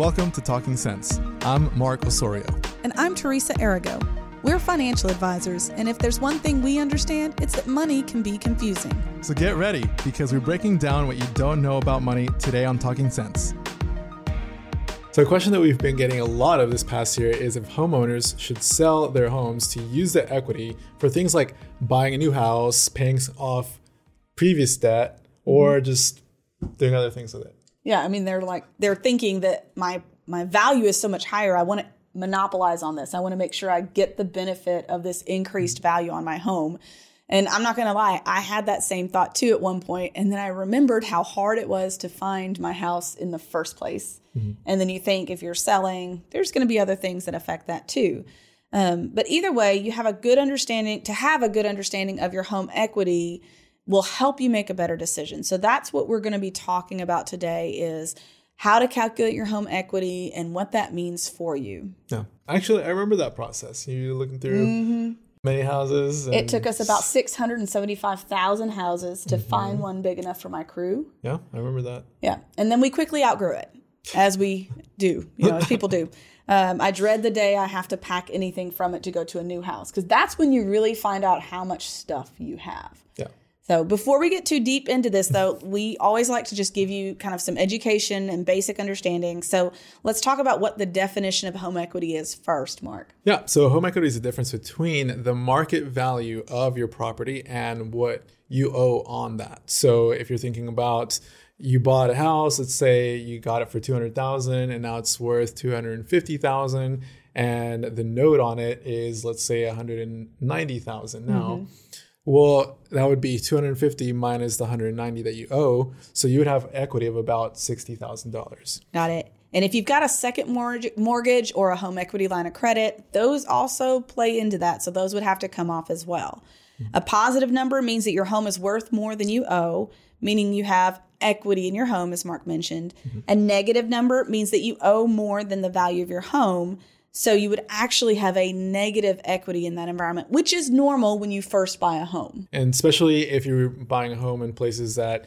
Welcome to Talking Sense. I'm Mark Osorio. And I'm Teresa Arago. We're financial advisors, and if there's one thing we understand, it's that money can be confusing. So get ready because we're breaking down what you don't know about money today on Talking Sense. So, a question that we've been getting a lot of this past year is if homeowners should sell their homes to use the equity for things like buying a new house, paying off previous debt, or mm-hmm. just doing other things with it. Yeah, I mean they're like they're thinking that my my value is so much higher. I want to monopolize on this. I want to make sure I get the benefit of this increased mm-hmm. value on my home. And I'm not going to lie, I had that same thought too at one point, and then I remembered how hard it was to find my house in the first place. Mm-hmm. And then you think if you're selling, there's going to be other things that affect that too. Um, but either way, you have a good understanding to have a good understanding of your home equity will help you make a better decision. So that's what we're going to be talking about today is how to calculate your home equity and what that means for you. Yeah. Actually, I remember that process. You looking through mm-hmm. many houses. It took us about 675,000 houses to mm-hmm. find one big enough for my crew. Yeah, I remember that. Yeah. And then we quickly outgrew it, as we do, you know, as people do. Um, I dread the day I have to pack anything from it to go to a new house because that's when you really find out how much stuff you have. Yeah. So, before we get too deep into this, though, we always like to just give you kind of some education and basic understanding. So, let's talk about what the definition of home equity is first, Mark. Yeah. So, home equity is the difference between the market value of your property and what you owe on that. So, if you're thinking about you bought a house, let's say you got it for 200,000 and now it's worth 250,000 and the note on it is let's say 190,000 now. Mm-hmm well, that would be 250 minus the 190 that you owe. So you would have equity of about $60,000. Got it. And if you've got a second mortgage or a home equity line of credit, those also play into that. So those would have to come off as well. Mm-hmm. A positive number means that your home is worth more than you owe, meaning you have equity in your home, as Mark mentioned. Mm-hmm. A negative number means that you owe more than the value of your home, so you would actually have a negative equity in that environment, which is normal when you first buy a home. And especially if you're buying a home in places that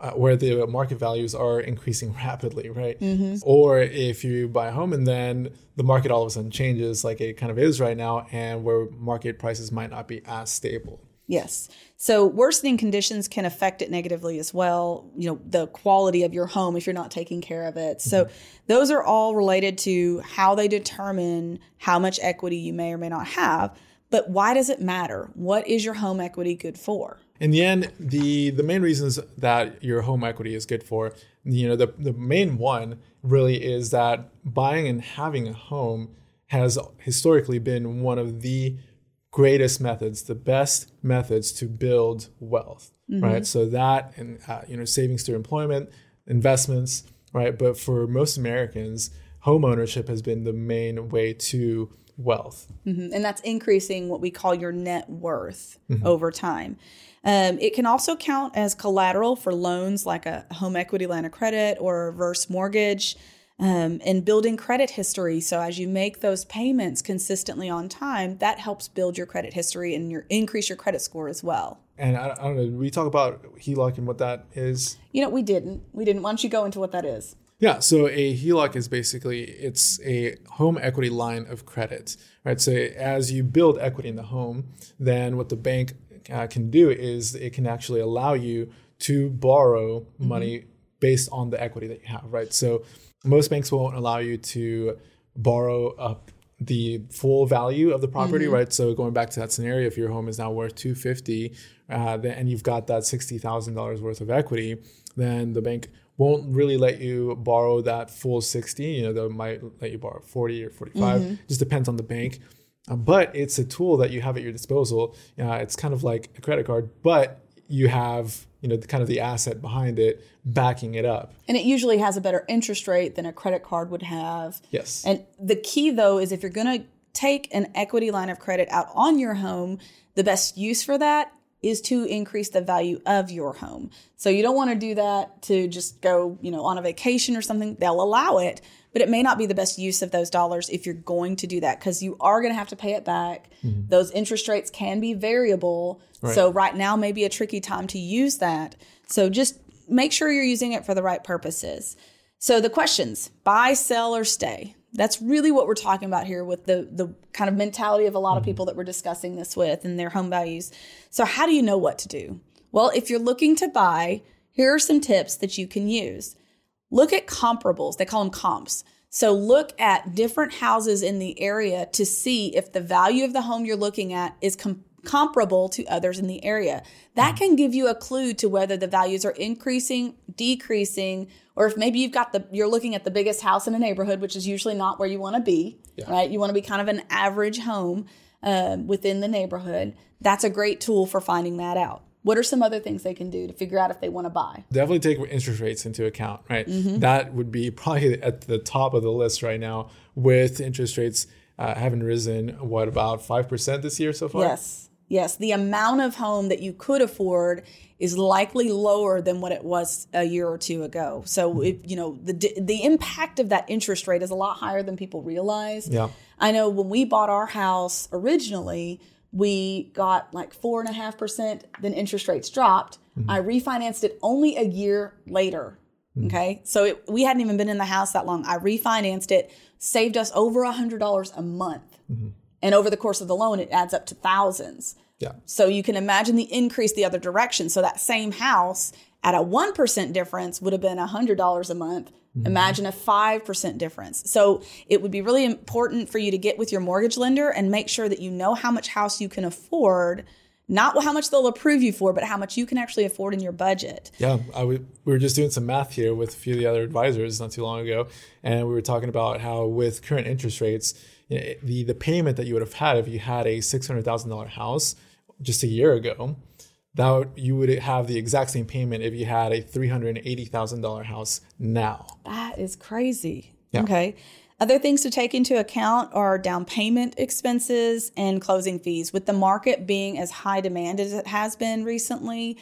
uh, where the market values are increasing rapidly, right? Mm-hmm. Or if you buy a home and then the market all of a sudden changes like it kind of is right now and where market prices might not be as stable. Yes. So worsening conditions can affect it negatively as well. You know, the quality of your home if you're not taking care of it. So mm-hmm. those are all related to how they determine how much equity you may or may not have. But why does it matter? What is your home equity good for? In the end, the the main reasons that your home equity is good for, you know, the the main one really is that buying and having a home has historically been one of the greatest methods, the best methods to build wealth, mm-hmm. right? So that and uh, you know savings through employment, investments, right? But for most Americans, home ownership has been the main way to wealth, mm-hmm. and that's increasing what we call your net worth mm-hmm. over time. Um, it can also count as collateral for loans like a home equity line of credit or a reverse mortgage um, and building credit history. So as you make those payments consistently on time, that helps build your credit history and your increase your credit score as well. And I, I don't know, we talk about HELOC and what that is. You know, we didn't. We didn't. Why don't you go into what that is? Yeah, so a HELOC is basically it's a home equity line of credit, right? So as you build equity in the home, then what the bank uh, can do is it can actually allow you to borrow mm-hmm. money based on the equity that you have, right? So most banks won't allow you to borrow up the full value of the property, mm-hmm. right? So going back to that scenario, if your home is now worth 250 uh, and you've got that $60,000 worth of equity, then the bank won't really let you borrow that full 60. You know, they might let you borrow 40 or 45. Mm-hmm. Just depends on the bank. Uh, but it's a tool that you have at your disposal. Uh, it's kind of like a credit card, but you have you know the kind of the asset behind it backing it up. And it usually has a better interest rate than a credit card would have. Yes. And the key though is if you're going to take an equity line of credit out on your home the best use for that is to increase the value of your home so you don't want to do that to just go you know on a vacation or something they'll allow it but it may not be the best use of those dollars if you're going to do that because you are going to have to pay it back. Mm-hmm. Those interest rates can be variable. Right. So, right now may be a tricky time to use that. So, just make sure you're using it for the right purposes. So the questions buy, sell, or stay. That's really what we're talking about here with the, the kind of mentality of a lot of mm-hmm. people that we're discussing this with and their home values. So, how do you know what to do? Well, if you're looking to buy, here are some tips that you can use. Look at comparables, they call them comps. So, look at different houses in the area to see if the value of the home you're looking at is com- comparable to others in the area. That can give you a clue to whether the values are increasing, decreasing, or if maybe you've got the you're looking at the biggest house in a neighborhood, which is usually not where you want to be, yeah. right? You want to be kind of an average home uh, within the neighborhood. That's a great tool for finding that out. What are some other things they can do to figure out if they want to buy? Definitely take interest rates into account, right? Mm-hmm. That would be probably at the top of the list right now with interest rates uh, having risen, what, about 5% this year so far? Yes. Yes, the amount of home that you could afford is likely lower than what it was a year or two ago. So, if, you know, the the impact of that interest rate is a lot higher than people realize. Yeah. I know when we bought our house originally, we got like four and a half percent. Then interest rates dropped. Mm-hmm. I refinanced it only a year later. Mm-hmm. Okay, so it, we hadn't even been in the house that long. I refinanced it, saved us over a hundred dollars a month. Mm-hmm. And over the course of the loan, it adds up to thousands. Yeah. So you can imagine the increase the other direction. So that same house at a 1% difference would have been $100 a month. Mm-hmm. Imagine a 5% difference. So it would be really important for you to get with your mortgage lender and make sure that you know how much house you can afford not how much they'll approve you for, but how much you can actually afford in your budget. Yeah, I w- we were just doing some math here with a few of the other advisors not too long ago, and we were talking about how with current interest rates, you know, the the payment that you would have had if you had a six hundred thousand dollar house just a year ago, that you would have the exact same payment if you had a three hundred eighty thousand dollar house now. That is crazy. Yeah. Okay. Other things to take into account are down payment expenses and closing fees. With the market being as high demand as it has been recently,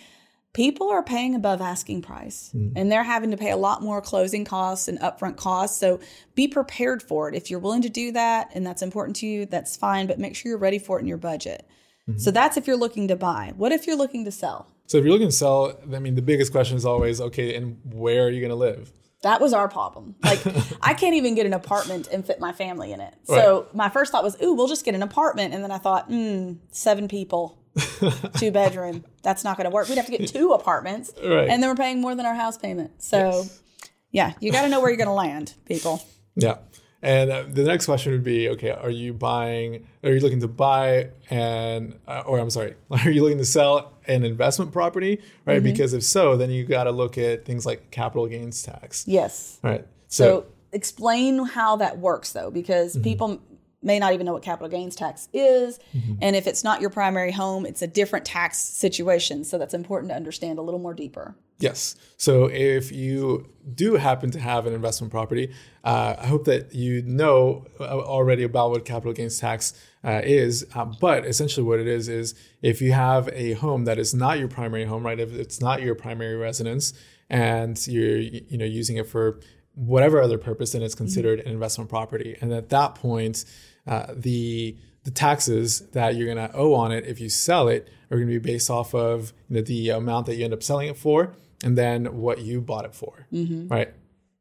people are paying above asking price mm. and they're having to pay a lot more closing costs and upfront costs. So be prepared for it. If you're willing to do that and that's important to you, that's fine, but make sure you're ready for it in your budget. Mm-hmm. So that's if you're looking to buy. What if you're looking to sell? So if you're looking to sell, I mean, the biggest question is always, okay, and where are you going to live? That was our problem. Like, I can't even get an apartment and fit my family in it. So right. my first thought was, ooh, we'll just get an apartment. And then I thought, hmm, seven people two bedroom. That's not going to work. We'd have to get two apartments, right. and then we're paying more than our house payment. So, yes. yeah, you got to know where you're going to land, people. Yeah. And uh, the next question would be, okay, are you buying? Are you looking to buy and, uh, or I'm sorry, are you looking to sell an investment property, right? Mm-hmm. Because if so, then you got to look at things like capital gains tax. Yes. Right. So, so explain how that works, though, because mm-hmm. people may not even know what capital gains tax is. Mm-hmm. And if it's not your primary home, it's a different tax situation. So that's important to understand a little more deeper. Yes. So if you do happen to have an investment property, uh, I hope that you know uh, already about what capital gains tax uh, is. Uh, but essentially, what it is is if you have a home that is not your primary home, right? If it's not your primary residence, and you're you know using it for whatever other purpose, then it's considered mm-hmm. an investment property. And at that point, uh, the the taxes that you're going to owe on it if you sell it are going to be based off of you know, the amount that you end up selling it for and then what you bought it for mm-hmm. right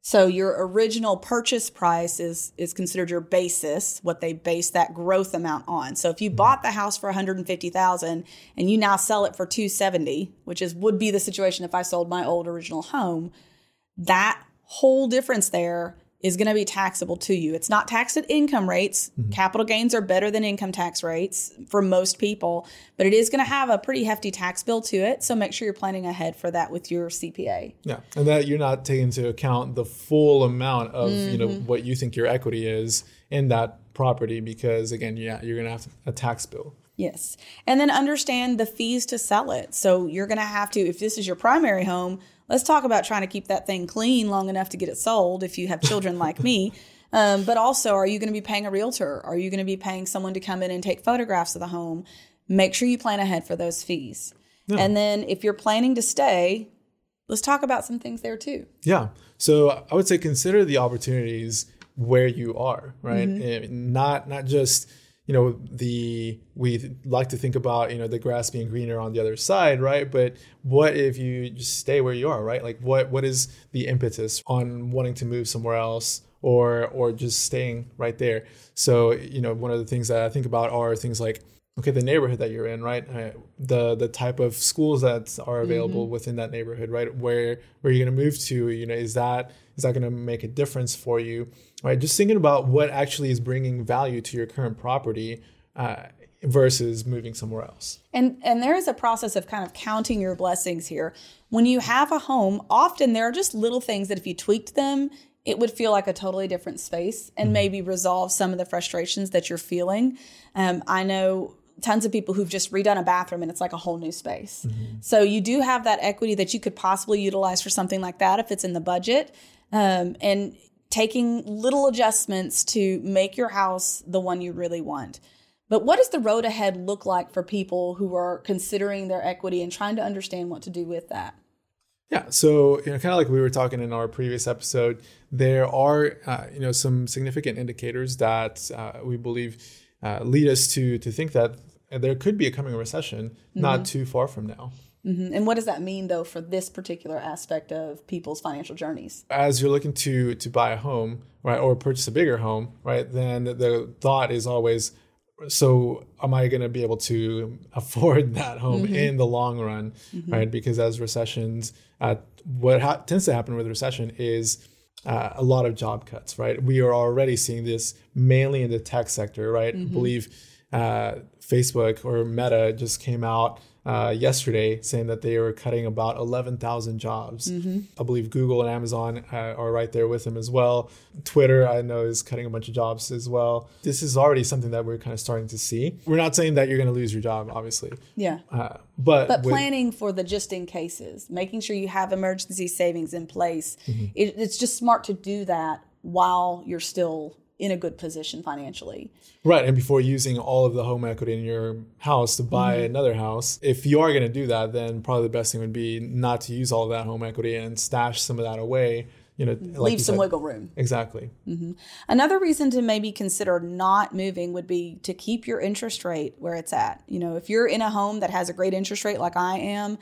so your original purchase price is is considered your basis what they base that growth amount on so if you mm-hmm. bought the house for 150000 and you now sell it for 270 which is would be the situation if i sold my old original home that whole difference there is going to be taxable to you. It's not taxed at income rates. Mm-hmm. Capital gains are better than income tax rates for most people, but it is going to have a pretty hefty tax bill to it. So make sure you're planning ahead for that with your CPA. Yeah, and that you're not taking into account the full amount of mm-hmm. you know mm-hmm. what you think your equity is in that property because again, yeah, you're going to have a tax bill. Yes. And then understand the fees to sell it. So you're going to have to, if this is your primary home, let's talk about trying to keep that thing clean long enough to get it sold if you have children like me. Um, but also, are you going to be paying a realtor? Are you going to be paying someone to come in and take photographs of the home? Make sure you plan ahead for those fees. Yeah. And then if you're planning to stay, let's talk about some things there too. Yeah. So I would say consider the opportunities where you are, right? Mm-hmm. Not not just you know the we like to think about you know the grass being greener on the other side right? But what if you just stay where you are right? Like what what is the impetus on wanting to move somewhere else or or just staying right there? So you know one of the things that i think about are things like okay the neighborhood that you're in right? Uh, the the type of schools that are available mm-hmm. within that neighborhood right? Where where you're going to move to you know is that is that going to make a difference for you right? Just thinking about what actually is bringing value to your current property uh, versus moving somewhere else. And and there is a process of kind of counting your blessings here. When you have a home, often there are just little things that if you tweaked them, it would feel like a totally different space and mm-hmm. maybe resolve some of the frustrations that you're feeling. Um, I know tons of people who've just redone a bathroom and it's like a whole new space. Mm-hmm. So you do have that equity that you could possibly utilize for something like that if it's in the budget. Um, and taking little adjustments to make your house the one you really want. But what does the road ahead look like for people who are considering their equity and trying to understand what to do with that? Yeah, so you know, kind of like we were talking in our previous episode, there are uh, you know some significant indicators that uh, we believe uh, lead us to to think that there could be a coming recession mm-hmm. not too far from now. Mm-hmm. And what does that mean, though, for this particular aspect of people's financial journeys? As you're looking to to buy a home, right, or purchase a bigger home, right, then the thought is always, so am I going to be able to afford that home mm-hmm. in the long run, mm-hmm. right? Because as recessions, uh, what ha- tends to happen with recession is uh, a lot of job cuts, right? We are already seeing this mainly in the tech sector, right? I mm-hmm. believe uh, Facebook or Meta just came out uh, yesterday saying that they were cutting about 11,000 jobs. Mm-hmm. I believe Google and Amazon uh, are right there with them as well. Twitter, I know, is cutting a bunch of jobs as well. This is already something that we're kind of starting to see. We're not saying that you're going to lose your job, obviously. Yeah. Uh, but but with, planning for the just in cases, making sure you have emergency savings in place. Mm-hmm. It, it's just smart to do that while you're still in a good position financially. Right. And before using all of the home equity in your house to buy mm-hmm. another house, if you are going to do that, then probably the best thing would be not to use all of that home equity and stash some of that away. You know, like leave some said. wiggle room. Exactly. Mm-hmm. Another reason to maybe consider not moving would be to keep your interest rate where it's at. You know, if you're in a home that has a great interest rate like I am,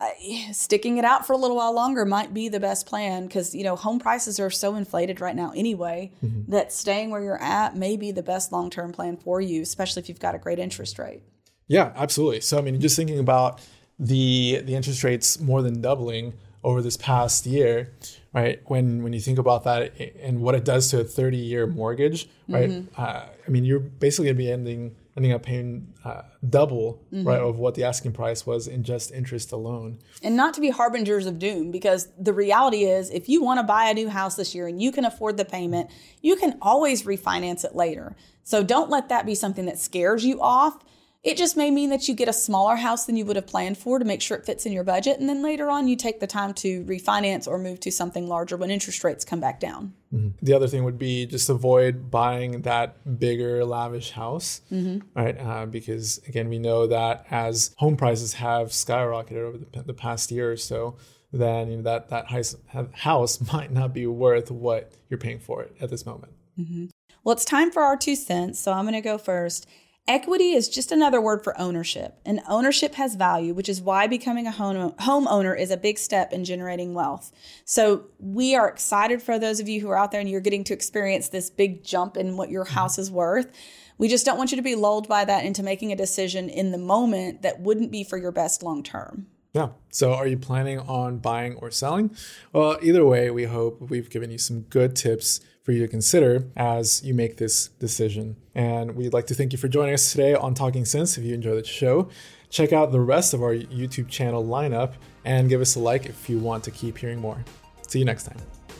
sticking it out for a little while longer might be the best plan because you know home prices are so inflated right now anyway mm-hmm. that staying where you're at may be the best long-term plan for you especially if you've got a great interest rate yeah absolutely so i mean just thinking about the the interest rates more than doubling over this past year right when when you think about that and what it does to a 30 year mortgage right mm-hmm. uh, i mean you're basically going to be ending ending up paying uh, double mm-hmm. right of what the asking price was in just interest alone. And not to be harbingers of doom because the reality is if you want to buy a new house this year and you can afford the payment you can always refinance it later. So don't let that be something that scares you off it just may mean that you get a smaller house than you would have planned for to make sure it fits in your budget. And then later on, you take the time to refinance or move to something larger when interest rates come back down. Mm-hmm. The other thing would be just avoid buying that bigger, lavish house, mm-hmm. right? Uh, because again, we know that as home prices have skyrocketed over the, the past year or so, then you know, that, that house might not be worth what you're paying for it at this moment. Mm-hmm. Well, it's time for our two cents. So I'm going to go first. Equity is just another word for ownership, and ownership has value, which is why becoming a home homeowner is a big step in generating wealth. So, we are excited for those of you who are out there and you're getting to experience this big jump in what your house is worth. We just don't want you to be lulled by that into making a decision in the moment that wouldn't be for your best long term. Yeah. So, are you planning on buying or selling? Well, either way, we hope we've given you some good tips for you to consider as you make this decision. And we'd like to thank you for joining us today on Talking Sense. If you enjoyed the show, check out the rest of our YouTube channel lineup and give us a like if you want to keep hearing more. See you next time.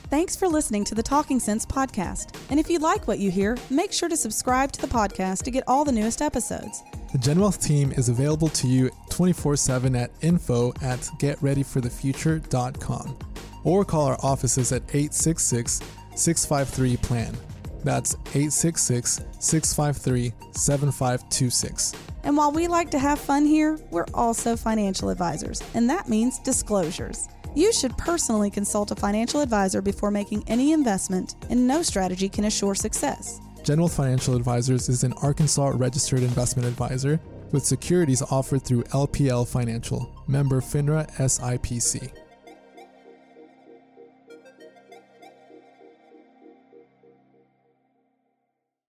Thanks for listening to the Talking Sense podcast. And if you like what you hear, make sure to subscribe to the podcast to get all the newest episodes. The GenWealth team is available to you 24 7 at info at getreadyforthefuture.com or call our offices at 866 653 PLAN. That's 866 653 7526. And while we like to have fun here, we're also financial advisors, and that means disclosures. You should personally consult a financial advisor before making any investment, and no strategy can assure success. General Financial Advisors is an Arkansas registered investment advisor with securities offered through LPL Financial, member FINRA SIPC.